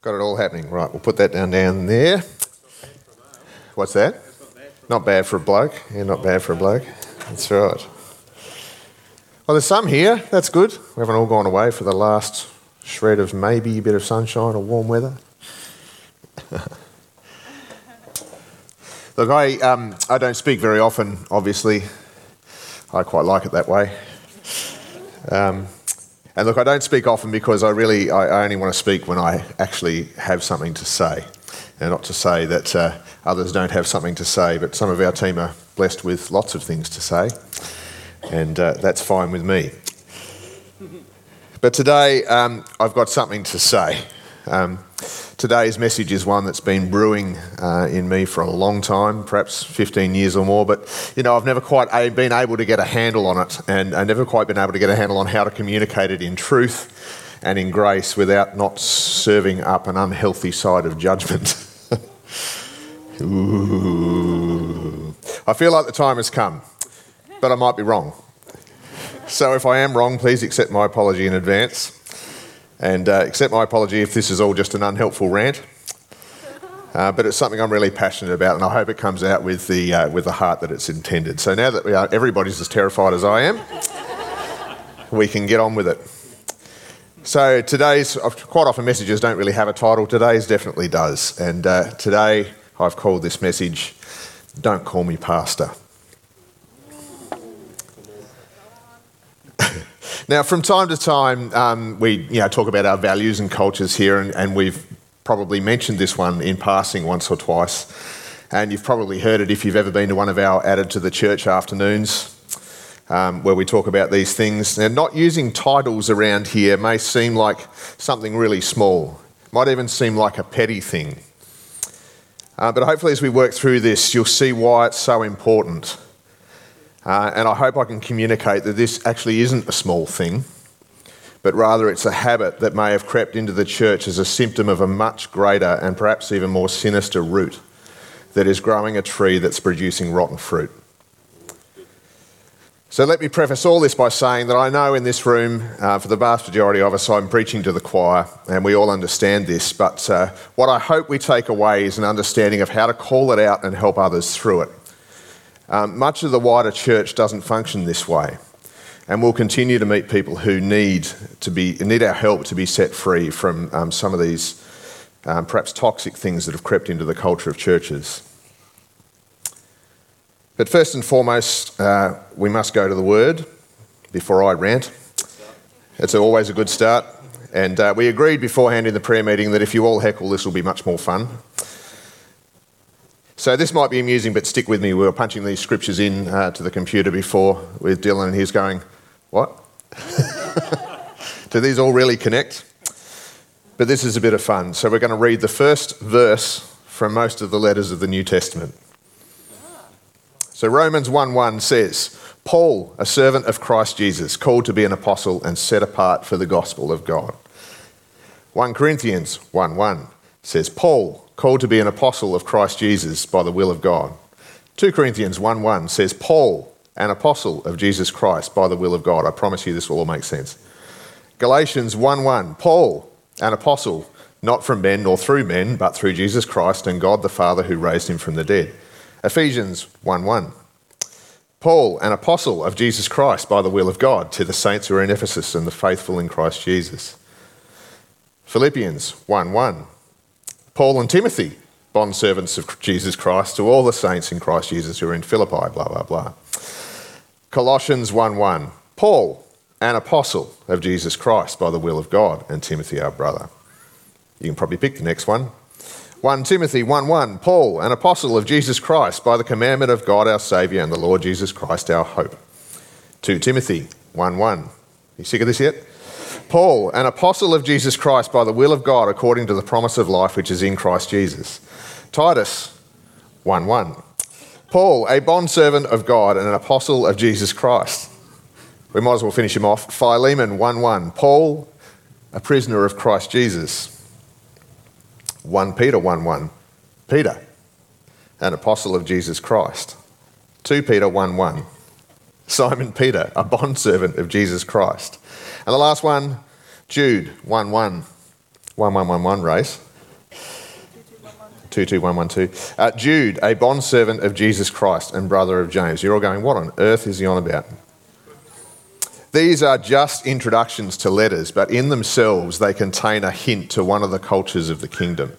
Got it all happening. Right, we'll put that down down there. What's that? Not bad for a bloke. Yeah, not bad for a bloke. That's right. Well, there's some here. That's good. We haven't all gone away for the last shred of maybe a bit of sunshine or warm weather. Look, I, um, I don't speak very often, obviously. I quite like it that way. Um, and look, I don't speak often because I really, I, only want to speak when I actually have something to say. And not to say that uh, others don't have something to say, but some of our team are blessed with lots of things to say. And uh, that's fine with me. But today, um, I've got something to say. Um, today's message is one that's been brewing uh, in me for a long time, perhaps 15 years or more. But, you know, I've never quite been able to get a handle on it, and I've never quite been able to get a handle on how to communicate it in truth and in grace without not serving up an unhealthy side of judgment. Ooh. I feel like the time has come, but I might be wrong. So if I am wrong, please accept my apology in advance. And uh, accept my apology if this is all just an unhelpful rant. Uh, but it's something I'm really passionate about, and I hope it comes out with the, uh, with the heart that it's intended. So now that we are, everybody's as terrified as I am, we can get on with it. So today's, quite often messages don't really have a title. Today's definitely does. And uh, today I've called this message, Don't Call Me Pastor. Now, from time to time, um, we you know, talk about our values and cultures here, and, and we've probably mentioned this one in passing once or twice. And you've probably heard it if you've ever been to one of our Added to the Church afternoons. Um, where we talk about these things. Now, not using titles around here may seem like something really small, might even seem like a petty thing. Uh, but hopefully, as we work through this, you'll see why it's so important. Uh, and I hope I can communicate that this actually isn't a small thing, but rather it's a habit that may have crept into the church as a symptom of a much greater and perhaps even more sinister root that is growing a tree that's producing rotten fruit. So let me preface all this by saying that I know in this room, uh, for the vast majority of us, I'm preaching to the choir, and we all understand this. But uh, what I hope we take away is an understanding of how to call it out and help others through it. Um, much of the wider church doesn't function this way. And we'll continue to meet people who need, to be, need our help to be set free from um, some of these um, perhaps toxic things that have crept into the culture of churches. But first and foremost, uh, we must go to the Word before I rant. It's always a good start. And uh, we agreed beforehand in the prayer meeting that if you all heckle, this will be much more fun. So this might be amusing, but stick with me. We were punching these scriptures in uh, to the computer before with Dylan, and he's going, What? Do these all really connect? But this is a bit of fun. So we're going to read the first verse from most of the letters of the New Testament. So Romans 1 1 says, Paul, a servant of Christ Jesus, called to be an apostle and set apart for the gospel of God. 1 Corinthians 1 1 says, Paul, called to be an apostle of Christ Jesus by the will of God. 2 Corinthians 1 1 says, Paul, an apostle of Jesus Christ by the will of God. I promise you this will all make sense. Galatians 1 1, Paul, an apostle, not from men nor through men, but through Jesus Christ and God the Father who raised him from the dead. Ephesians 1 1. Paul, an apostle of Jesus Christ by the will of God, to the saints who are in Ephesus and the faithful in Christ Jesus. Philippians 1 1. Paul and Timothy, bondservants of Jesus Christ, to all the saints in Christ Jesus who are in Philippi, blah, blah, blah. Colossians 1 1. Paul, an apostle of Jesus Christ by the will of God, and Timothy, our brother. You can probably pick the next one. 1 Timothy 1 1. Paul, an apostle of Jesus Christ by the commandment of God our Saviour and the Lord Jesus Christ our hope. 2 Timothy 1 1. You sick of this yet? Paul, an apostle of Jesus Christ by the will of God according to the promise of life which is in Christ Jesus. Titus 1 1. Paul, a bondservant of God and an apostle of Jesus Christ. We might as well finish him off. Philemon 1 1. Paul, a prisoner of Christ Jesus. 1 Peter 1 1. Peter, an apostle of Jesus Christ. 2 Peter 1 1. Simon Peter, a bondservant of Jesus Christ. And the last one, Jude 1 1. 1 1 1 1 race. 22112. Uh, Jude, a bondservant of Jesus Christ and brother of James. You're all going, what on earth is he on about? These are just introductions to letters, but in themselves they contain a hint to one of the cultures of the kingdom.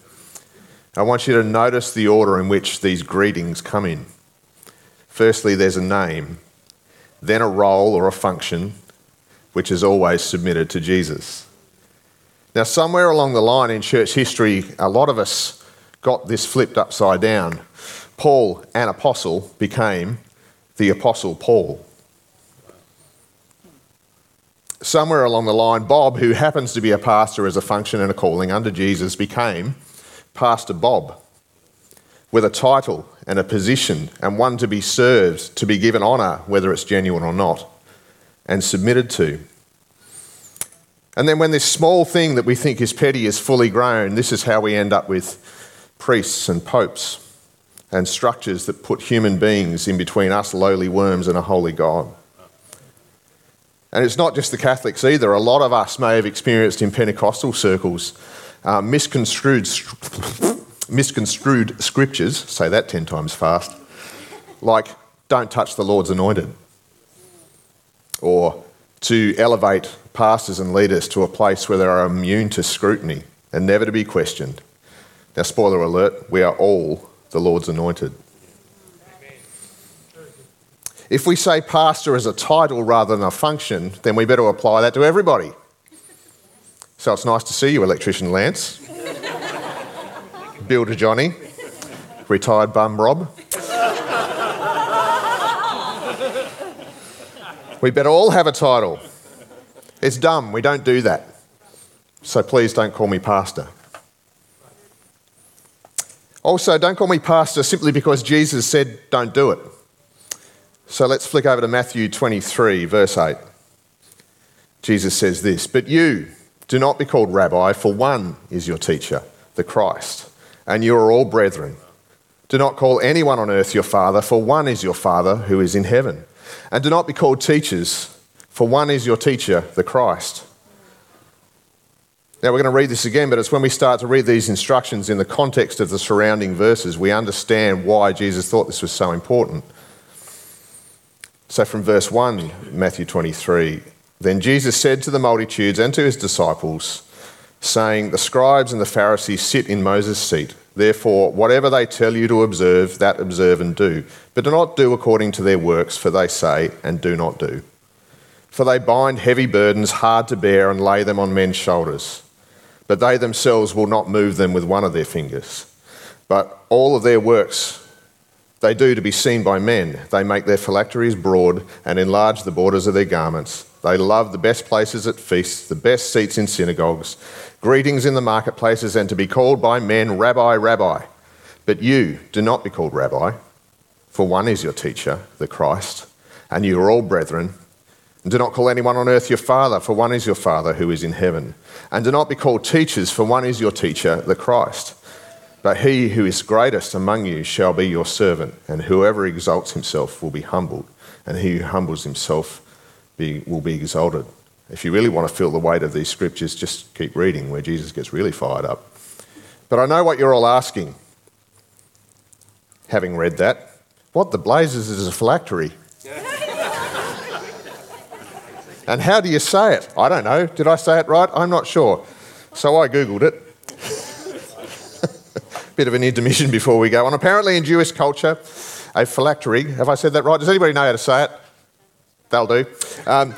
I want you to notice the order in which these greetings come in. Firstly, there's a name, then a role or a function, which is always submitted to Jesus. Now, somewhere along the line in church history, a lot of us got this flipped upside down. Paul, an apostle, became the Apostle Paul. Somewhere along the line, Bob, who happens to be a pastor as a function and a calling under Jesus, became Pastor Bob with a title and a position and one to be served, to be given honour, whether it's genuine or not, and submitted to. And then when this small thing that we think is petty is fully grown, this is how we end up with priests and popes and structures that put human beings in between us lowly worms and a holy God. And it's not just the Catholics either. A lot of us may have experienced in Pentecostal circles uh, misconstrued, misconstrued scriptures, say that 10 times fast, like don't touch the Lord's anointed, or to elevate pastors and leaders to a place where they are immune to scrutiny and never to be questioned. Now, spoiler alert, we are all the Lord's anointed. If we say pastor as a title rather than a function, then we better apply that to everybody. So it's nice to see you, Electrician Lance. Builder Johnny. Retired bum Rob. We better all have a title. It's dumb. We don't do that. So please don't call me pastor. Also, don't call me pastor simply because Jesus said don't do it. So let's flick over to Matthew 23, verse 8. Jesus says this But you, do not be called rabbi, for one is your teacher, the Christ, and you are all brethren. Do not call anyone on earth your father, for one is your Father who is in heaven. And do not be called teachers, for one is your teacher, the Christ. Now, we're going to read this again, but it's when we start to read these instructions in the context of the surrounding verses, we understand why Jesus thought this was so important. So, from verse 1, Matthew 23, then Jesus said to the multitudes and to his disciples, saying, The scribes and the Pharisees sit in Moses' seat. Therefore, whatever they tell you to observe, that observe and do. But do not do according to their works, for they say and do not do. For they bind heavy burdens hard to bear and lay them on men's shoulders. But they themselves will not move them with one of their fingers. But all of their works they do to be seen by men. They make their phylacteries broad and enlarge the borders of their garments. They love the best places at feasts, the best seats in synagogues, greetings in the marketplaces, and to be called by men, Rabbi, Rabbi. But you do not be called Rabbi, for one is your teacher, the Christ, and you are all brethren. And do not call anyone on earth your father, for one is your Father who is in heaven. And do not be called teachers, for one is your teacher, the Christ. But he who is greatest among you shall be your servant, and whoever exalts himself will be humbled, and he who humbles himself be, will be exalted. If you really want to feel the weight of these scriptures, just keep reading where Jesus gets really fired up. But I know what you're all asking, having read that. What the blazes is a phylactery? and how do you say it? I don't know. Did I say it right? I'm not sure. So I Googled it. Bit of an intermission before we go on. Apparently, in Jewish culture, a phylactery, have I said that right? Does anybody know how to say it? They'll do. Um,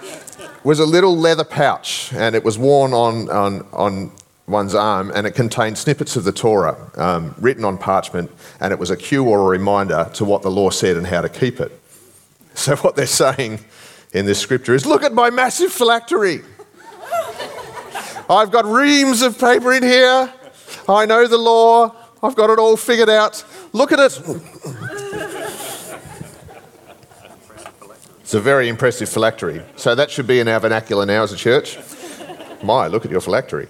was a little leather pouch, and it was worn on, on, on one's arm, and it contained snippets of the Torah um, written on parchment, and it was a cue or a reminder to what the law said and how to keep it. So, what they're saying in this scripture is look at my massive phylactery. I've got reams of paper in here. I know the law. I've got it all figured out. Look at it. It's a very impressive phylactery. So that should be in our vernacular now as a church. My, look at your phylactery.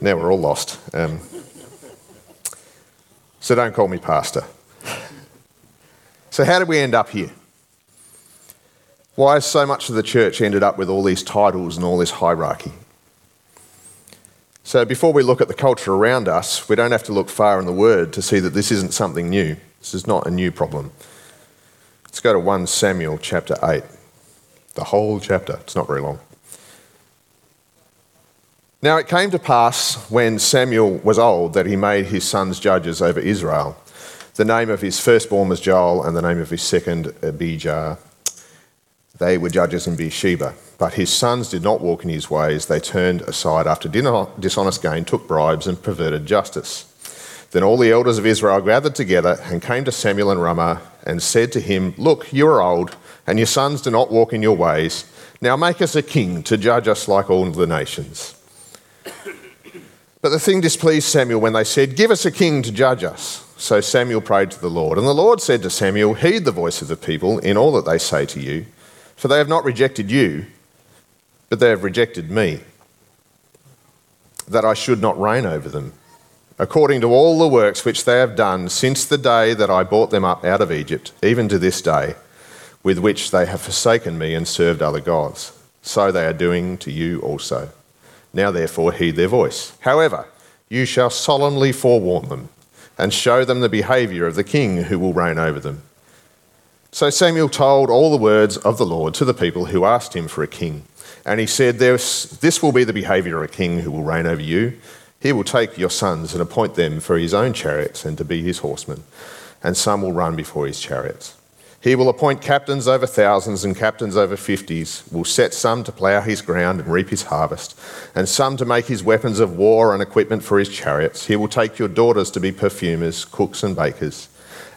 Now we're all lost. Um, so don't call me pastor. So, how did we end up here? Why has so much of the church ended up with all these titles and all this hierarchy? So before we look at the culture around us, we don't have to look far in the Word to see that this isn't something new. This is not a new problem. Let's go to 1 Samuel chapter 8. The whole chapter, it's not very long. Now it came to pass when Samuel was old that he made his sons judges over Israel. The name of his firstborn was Joel, and the name of his second, Abijah. They were judges in Beersheba. But his sons did not walk in his ways. They turned aside after dishonest gain, took bribes, and perverted justice. Then all the elders of Israel gathered together and came to Samuel in Ramah and said to him, Look, you are old, and your sons do not walk in your ways. Now make us a king to judge us like all the nations. But the thing displeased Samuel when they said, Give us a king to judge us. So Samuel prayed to the Lord. And the Lord said to Samuel, Heed the voice of the people in all that they say to you, for they have not rejected you but they have rejected me, that I should not reign over them, according to all the works which they have done since the day that I brought them up out of Egypt, even to this day, with which they have forsaken me and served other gods. So they are doing to you also. Now therefore heed their voice. However, you shall solemnly forewarn them and show them the behaviour of the king who will reign over them. So Samuel told all the words of the Lord to the people who asked him for a king. And he said, This will be the behaviour of a king who will reign over you. He will take your sons and appoint them for his own chariots and to be his horsemen, and some will run before his chariots. He will appoint captains over thousands and captains over fifties, will set some to plough his ground and reap his harvest, and some to make his weapons of war and equipment for his chariots. He will take your daughters to be perfumers, cooks, and bakers,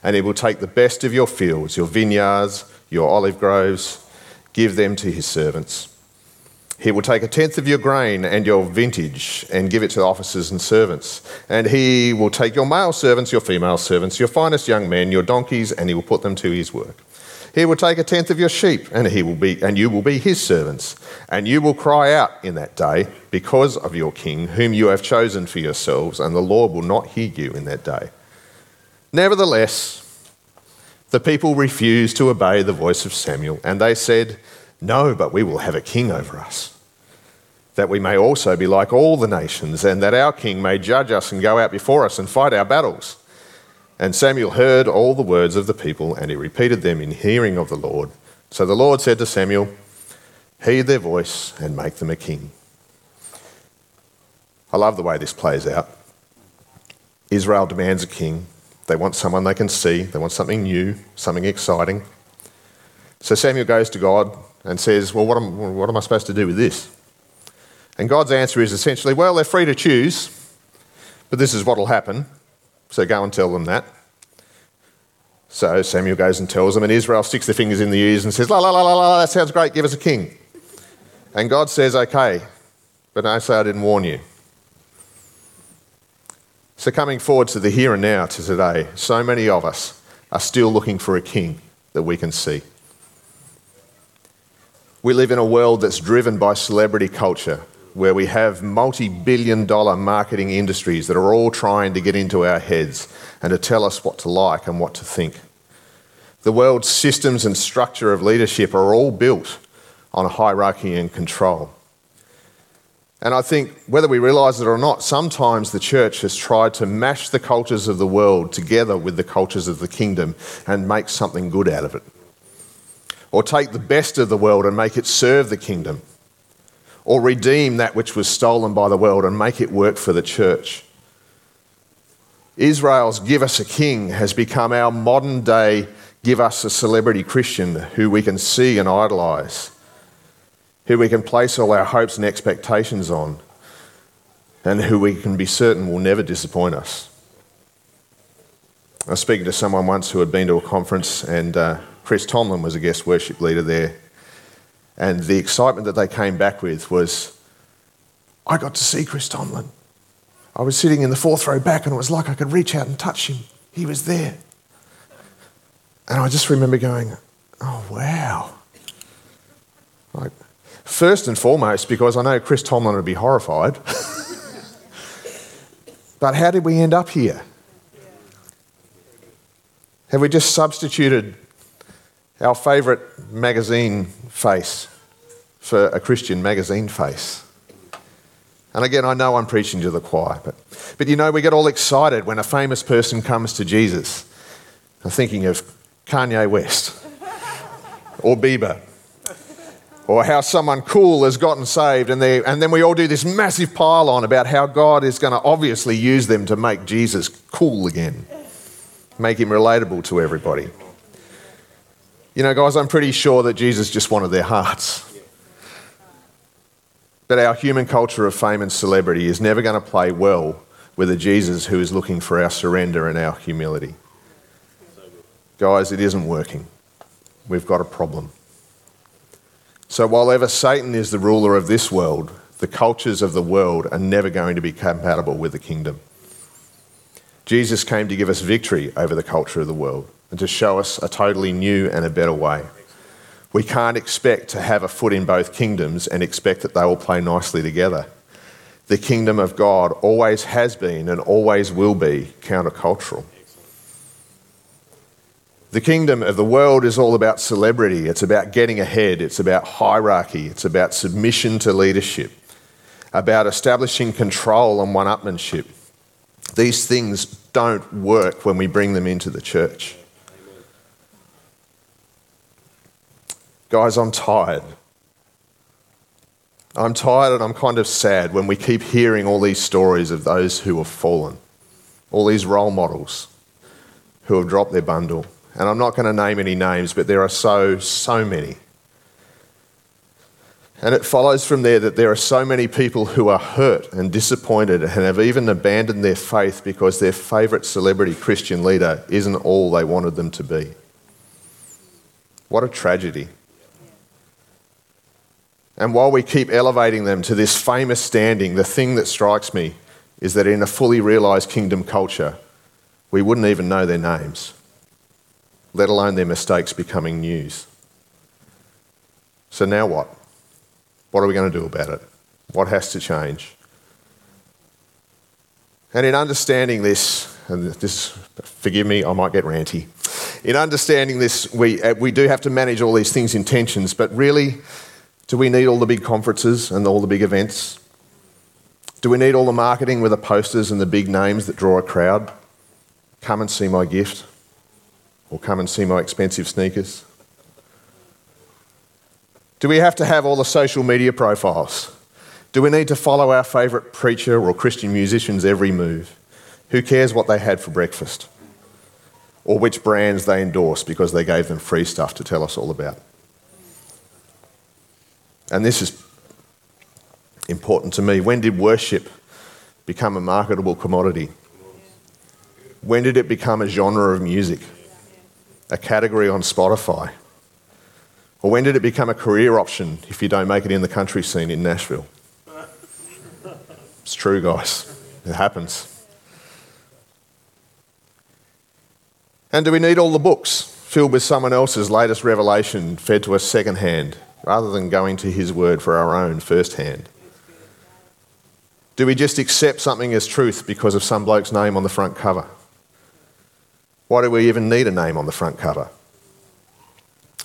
and he will take the best of your fields, your vineyards, your olive groves, give them to his servants. He will take a tenth of your grain and your vintage and give it to the officers and servants. And he will take your male servants, your female servants, your finest young men, your donkeys, and he will put them to his work. He will take a tenth of your sheep, and he will be, and you will be his servants. And you will cry out in that day because of your king, whom you have chosen for yourselves, and the Lord will not hear you in that day. Nevertheless, the people refused to obey the voice of Samuel, and they said, no, but we will have a king over us, that we may also be like all the nations, and that our king may judge us and go out before us and fight our battles. And Samuel heard all the words of the people, and he repeated them in hearing of the Lord. So the Lord said to Samuel, Heed their voice and make them a king. I love the way this plays out. Israel demands a king. They want someone they can see, they want something new, something exciting. So Samuel goes to God and says, Well, what am, what am I supposed to do with this? And God's answer is essentially, Well, they're free to choose, but this is what will happen. So go and tell them that. So Samuel goes and tells them, and Israel sticks their fingers in the ears and says, La, la, la, la, la, that sounds great, give us a king. And God says, Okay, but I say I didn't warn you. So, coming forward to the here and now, to today, so many of us are still looking for a king that we can see. We live in a world that's driven by celebrity culture, where we have multi billion dollar marketing industries that are all trying to get into our heads and to tell us what to like and what to think. The world's systems and structure of leadership are all built on hierarchy and control. And I think, whether we realise it or not, sometimes the church has tried to mash the cultures of the world together with the cultures of the kingdom and make something good out of it or take the best of the world and make it serve the kingdom, or redeem that which was stolen by the world and make it work for the church. Israel's Give Us a King has become our modern day Give Us a Celebrity Christian who we can see and idolise, who we can place all our hopes and expectations on, and who we can be certain will never disappoint us. I was speaking to someone once who had been to a conference and uh, Chris Tomlin was a guest worship leader there. And the excitement that they came back with was I got to see Chris Tomlin. I was sitting in the fourth row back and it was like I could reach out and touch him. He was there. And I just remember going, oh, wow. Like, first and foremost, because I know Chris Tomlin would be horrified. but how did we end up here? Have we just substituted our favourite magazine face for a Christian magazine face. And again, I know I'm preaching to the choir, but, but you know, we get all excited when a famous person comes to Jesus. I'm thinking of Kanye West or Bieber or how someone cool has gotten saved, and, they, and then we all do this massive pile on about how God is going to obviously use them to make Jesus cool again, make him relatable to everybody. You know, guys, I'm pretty sure that Jesus just wanted their hearts. But our human culture of fame and celebrity is never going to play well with a Jesus who is looking for our surrender and our humility. Guys, it isn't working. We've got a problem. So, while ever Satan is the ruler of this world, the cultures of the world are never going to be compatible with the kingdom. Jesus came to give us victory over the culture of the world and to show us a totally new and a better way. We can't expect to have a foot in both kingdoms and expect that they will play nicely together. The kingdom of God always has been and always will be countercultural. The kingdom of the world is all about celebrity, it's about getting ahead, it's about hierarchy, it's about submission to leadership, about establishing control and one upmanship. These things don't work when we bring them into the church. Guys, I'm tired. I'm tired and I'm kind of sad when we keep hearing all these stories of those who have fallen, all these role models who have dropped their bundle. And I'm not going to name any names, but there are so, so many. And it follows from there that there are so many people who are hurt and disappointed and have even abandoned their faith because their favourite celebrity Christian leader isn't all they wanted them to be. What a tragedy. And while we keep elevating them to this famous standing, the thing that strikes me is that in a fully realised kingdom culture, we wouldn't even know their names, let alone their mistakes becoming news. So now what? What are we going to do about it? What has to change? And in understanding this, and this, forgive me, I might get ranty. In understanding this, we, uh, we do have to manage all these things in tensions, but really, do we need all the big conferences and all the big events? Do we need all the marketing with the posters and the big names that draw a crowd? Come and see my gift, or come and see my expensive sneakers? Do we have to have all the social media profiles? Do we need to follow our favourite preacher or Christian musician's every move? Who cares what they had for breakfast? Or which brands they endorsed because they gave them free stuff to tell us all about? And this is important to me. When did worship become a marketable commodity? When did it become a genre of music? A category on Spotify? Or when did it become a career option if you don't make it in the country scene in Nashville? It's true, guys. It happens. And do we need all the books filled with someone else's latest revelation fed to us secondhand? Rather than going to His word for our own firsthand? Do we just accept something as truth because of some bloke's name on the front cover? Why do we even need a name on the front cover?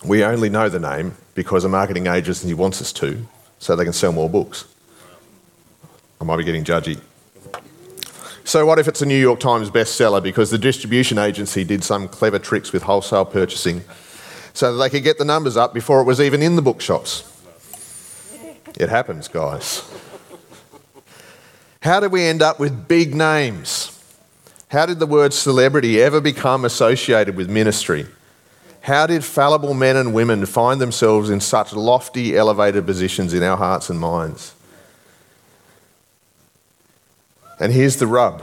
We only know the name because a marketing agency wants us to, so they can sell more books. I might be getting judgy. So, what if it's a New York Times bestseller because the distribution agency did some clever tricks with wholesale purchasing so that they could get the numbers up before it was even in the bookshops. It happens, guys. How did we end up with big names? How did the word celebrity ever become associated with ministry? How did fallible men and women find themselves in such lofty, elevated positions in our hearts and minds? And here's the rub.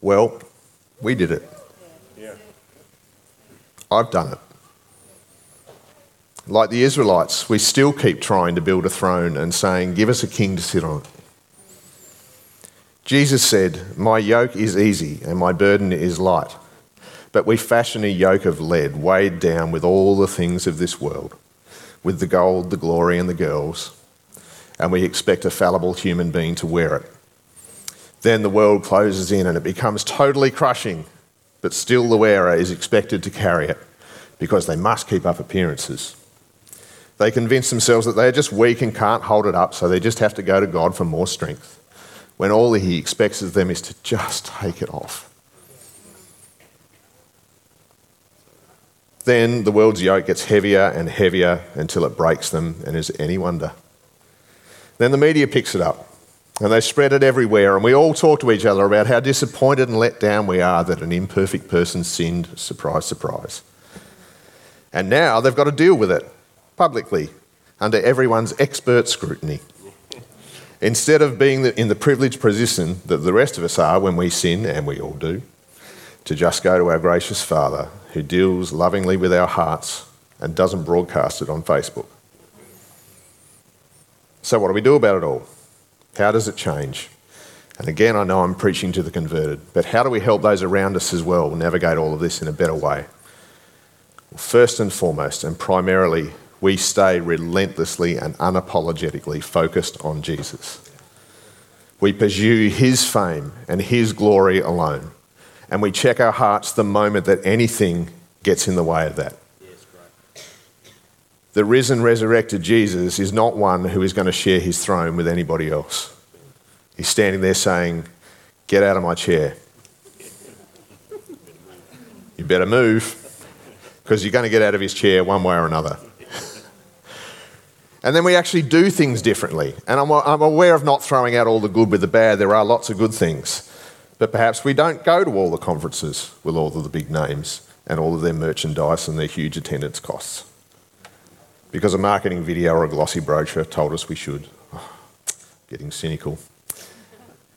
Well, we did it. I've done it. Like the Israelites, we still keep trying to build a throne and saying, Give us a king to sit on. Jesus said, My yoke is easy and my burden is light. But we fashion a yoke of lead weighed down with all the things of this world, with the gold, the glory, and the girls, and we expect a fallible human being to wear it. Then the world closes in and it becomes totally crushing, but still the wearer is expected to carry it because they must keep up appearances. They convince themselves that they're just weak and can't hold it up, so they just have to go to God for more strength, when all He expects of them is to just take it off. Then the world's yoke gets heavier and heavier until it breaks them, and is any wonder? Then the media picks it up and they spread it everywhere, and we all talk to each other about how disappointed and let down we are that an imperfect person sinned. Surprise, surprise. And now they've got to deal with it publicly under everyone's expert scrutiny. Instead of being in the privileged position that the rest of us are when we sin, and we all do, to just go to our gracious Father who deals lovingly with our hearts and doesn't broadcast it on Facebook. So, what do we do about it all? How does it change? And again, I know I'm preaching to the converted, but how do we help those around us as well navigate all of this in a better way? Well, first and foremost, and primarily, we stay relentlessly and unapologetically focused on Jesus. We pursue his fame and his glory alone, and we check our hearts the moment that anything gets in the way of that. The risen, resurrected Jesus is not one who is going to share his throne with anybody else. He's standing there saying, Get out of my chair. You better move, because you're going to get out of his chair one way or another. And then we actually do things differently. And I'm, I'm, aware of not throwing out all the good with the bad. There are lots of good things. But perhaps we don't go to all the conferences with all of the big names and all of their merchandise and their huge attendance costs because a marketing video or a glossy brochure told us we should. Oh, getting cynical.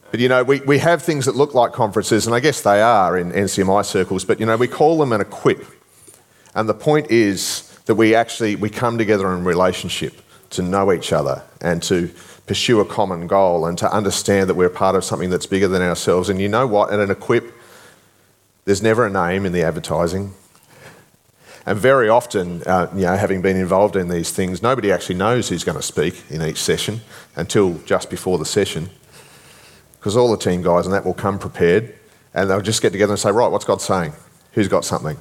But you know, we, we have things that look like conferences, and I guess they are in NCMI circles, but you know, we call them an equip. And the point is that we actually we come together in relationship to know each other and to pursue a common goal and to understand that we're part of something that's bigger than ourselves. And you know what? At an equip, there's never a name in the advertising. And very often, uh, you know, having been involved in these things, nobody actually knows who's going to speak in each session until just before the session. Because all the team guys and that will come prepared and they'll just get together and say, right, what's God saying? Who's got something?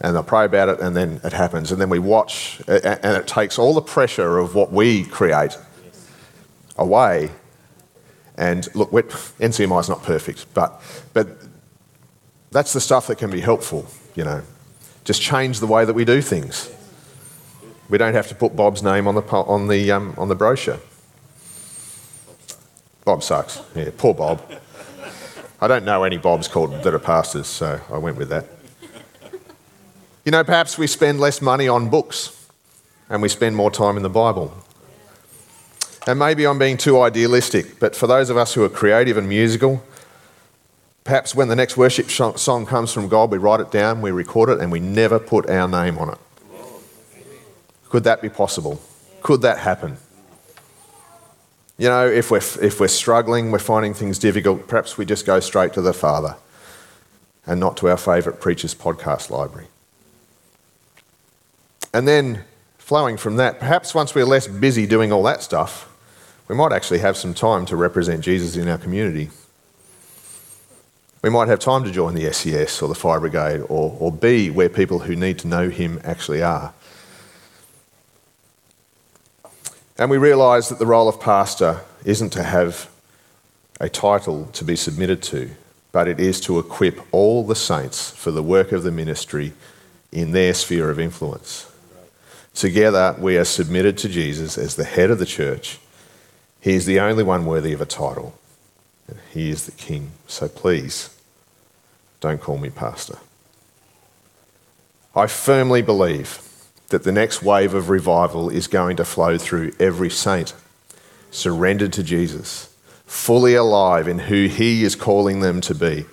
And they'll pray about it and then it happens. And then we watch and it takes all the pressure of what we create away. And look, NCMI is not perfect, but, but that's the stuff that can be helpful, you know just change the way that we do things. We don't have to put Bob's name on the, on the, um, on the brochure. Bob sucks. Yeah, poor Bob. I don't know any Bobs called that are pastors, so I went with that. You know, perhaps we spend less money on books and we spend more time in the Bible. And maybe I'm being too idealistic, but for those of us who are creative and musical, Perhaps when the next worship song comes from God, we write it down, we record it, and we never put our name on it. Could that be possible? Could that happen? You know, if we're, if we're struggling, we're finding things difficult, perhaps we just go straight to the Father and not to our favourite preacher's podcast library. And then, flowing from that, perhaps once we're less busy doing all that stuff, we might actually have some time to represent Jesus in our community we might have time to join the SES or the fire brigade or, or be where people who need to know him actually are. And we realise that the role of pastor isn't to have a title to be submitted to, but it is to equip all the saints for the work of the ministry in their sphere of influence. Together, we are submitted to Jesus as the head of the church. He is the only one worthy of a title. He is the King. So please, don't call me pastor. I firmly believe that the next wave of revival is going to flow through every saint surrendered to Jesus, fully alive in who he is calling them to be.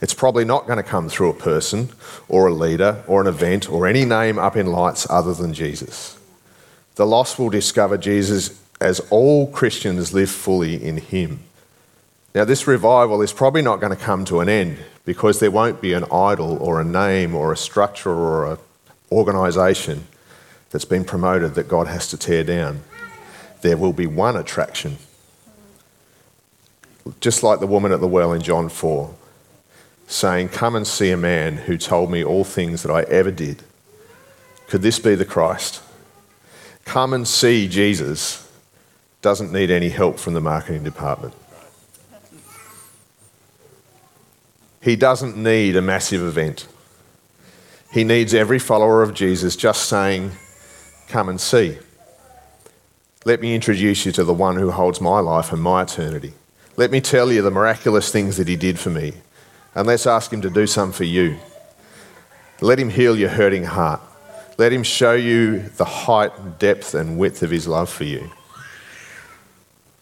It's probably not going to come through a person or a leader or an event or any name up in lights other than Jesus. The lost will discover Jesus as all Christians live fully in him. Now, this revival is probably not going to come to an end because there won't be an idol or a name or a structure or an organisation that's been promoted that God has to tear down. There will be one attraction. Just like the woman at the well in John 4, saying, Come and see a man who told me all things that I ever did. Could this be the Christ? come and see Jesus doesn't need any help from the marketing department. He doesn't need a massive event. He needs every follower of Jesus just saying, Come and see. Let me introduce you to the one who holds my life and my eternity. Let me tell you the miraculous things that he did for me. And let's ask him to do some for you. Let him heal your hurting heart. Let him show you the height, depth, and width of his love for you.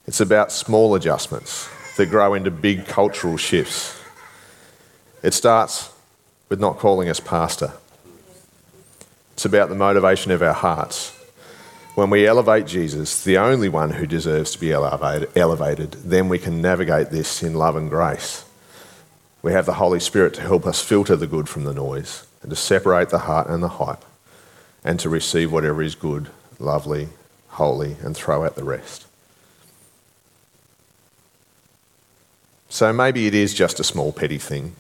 It's about small adjustments that grow into big cultural shifts. It starts with not calling us pastor. It's about the motivation of our hearts. When we elevate Jesus, the only one who deserves to be elevated, then we can navigate this in love and grace. We have the Holy Spirit to help us filter the good from the noise and to separate the heart and the hype and to receive whatever is good, lovely, holy, and throw out the rest. So maybe it is just a small petty thing,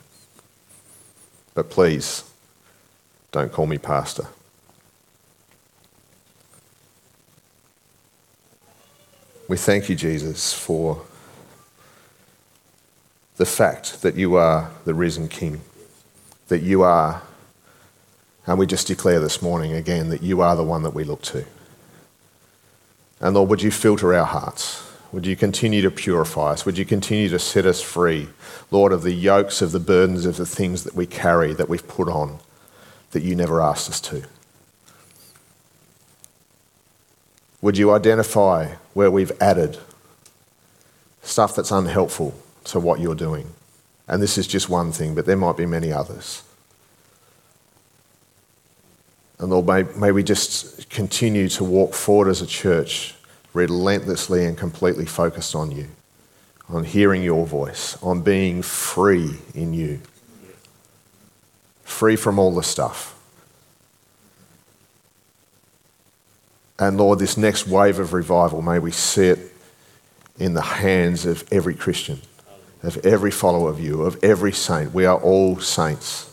but please don't call me pastor. We thank you, Jesus, for the fact that you are the risen King, that you are, and we just declare this morning again that you are the one that we look to. And Lord, would you filter our hearts? Would you continue to purify us? Would you continue to set us free, Lord, of the yokes, of the burdens, of the things that we carry, that we've put on, that you never asked us to? Would you identify where we've added stuff that's unhelpful to what you're doing? And this is just one thing, but there might be many others. And Lord, may, may we just continue to walk forward as a church, relentlessly and completely focused on you, on hearing your voice, on being free in you, free from all the stuff And Lord, this next wave of revival, may we see it in the hands of every Christian, of every follower of you, of every saint. We are all saints.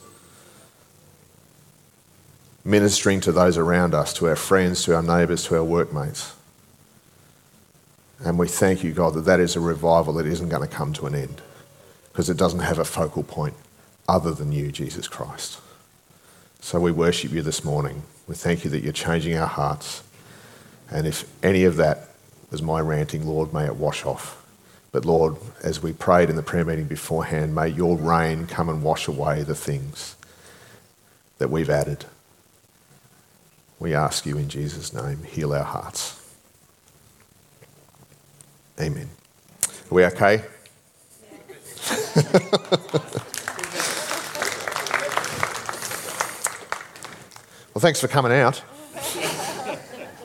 Ministering to those around us, to our friends, to our neighbours, to our workmates. And we thank you, God, that that is a revival that isn't going to come to an end because it doesn't have a focal point other than you, Jesus Christ. So we worship you this morning. We thank you that you're changing our hearts. And if any of that was my ranting, Lord, may it wash off. But Lord, as we prayed in the prayer meeting beforehand, may your rain come and wash away the things that we've added. We ask you in Jesus' name, heal our hearts. Amen. Are we okay? well, thanks for coming out.